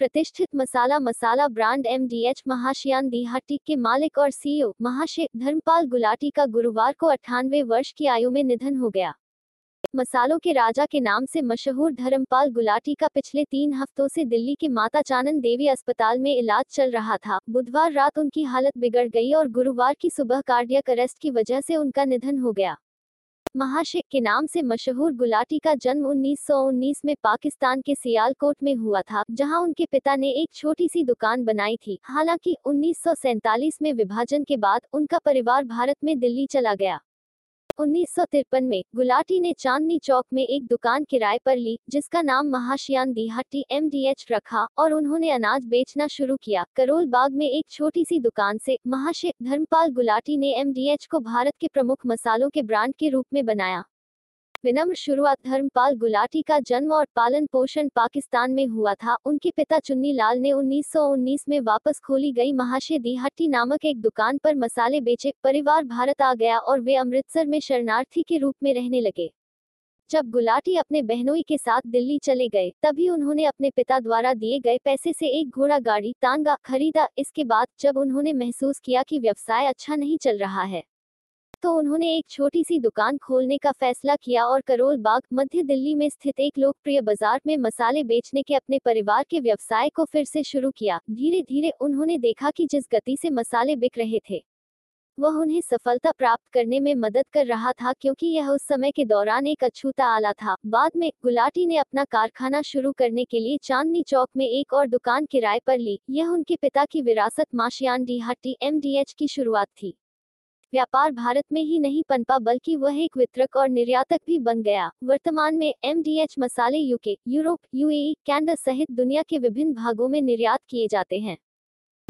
प्रतिष्ठित masala masala brand M D H Mahashian Di Hatti के मालिक और सीईओ महाशय धर्मपाल गुलाटी का गुरुवार को अट्ठानवे वर्ष की आयु में निधन हो गया। मसालों के राजा के नाम से मशहूर धर्मपाल गुलाटी का पिछले तीन हफ्तों से दिल्ली के माता चानन देवी अस्पताल में इलाज चल रहा था। बुधवार रात उनकी हालत बिगड़ गई और गुरुवार की सुबह कार्डियक अरेस्ट की वजह से उनका निधन हो गया। महाशय के नाम से मशहूर गुलाटी का जन्म 1919 में पाकिस्तान के सियालकोट में हुआ था, जहाँ उनके पिता ने एक छोटी सी दुकान बनाई थी। हालाँकि उन्नीस में विभाजन के बाद उनका परिवार भारत में दिल्ली चला गया। उन्नीस सौ तिरपन में गुलाटी ने चांदनी चौक में एक दुकान किराए पर ली, जिसका नाम Mahashian Di Hatti M D H रखा और उन्होंने अनाज बेचना शुरू किया। करोल बाग में एक छोटी सी दुकान से महाशय धर्मपाल गुलाटी ने एम डी एच को भारत के प्रमुख मसालों के ब्रांड के रूप में बनाया। विनम्र शुरुआत धर्मपाल गुलाटी का जन्म और पालन पोषण पाकिस्तान में हुआ था। उनके पिता चुन्नी लाल ने 1919 में वापस खोली गई महाशय दिहट्टी नामक एक दुकान पर मसाले बेचे। परिवार भारत आ गया और वे अमृतसर में शरणार्थी के रूप में रहने लगे। जब गुलाटी अपने बहनोई के साथ दिल्ली चले गए, तभी उन्होंने अपने पिता द्वारा दिए गए पैसे से एक घोड़ा गाड़ी, तांगा खरीदा। इसके बाद जब उन्होंने महसूस किया कि व्यवसाय अच्छा नहीं चल रहा है तो उन्होंने एक छोटी सी दुकान खोलने का फैसला किया और करोल बाग, मध्य दिल्ली में स्थित एक लोकप्रिय बाज़ार में मसाले बेचने के अपने परिवार के व्यवसाय को फिर से शुरू किया। धीरे धीरे उन्होंने देखा कि जिस गति से मसाले बिक रहे थे, वह उन्हें सफलता प्राप्त करने में मदद कर रहा था क्योंकि यह उस समय के दौरान एक अछूता आला था। बाद में गुलाटी ने अपना कारखाना शुरू करने के लिए चांदनी चौक में एक और दुकान किराए पर ली। यह उनके पिता की विरासत माशियान डी हट्टी, एम की शुरुआत थी। व्यापार भारत में ही नहीं पनपा, बल्कि वह एक वितरक और निर्यातक भी बन गया। वर्तमान में एमडीएच मसाले यूके, यूरोप, यूएई, कैनेडा सहित दुनिया के विभिन्न भागों में निर्यात किए जाते हैं।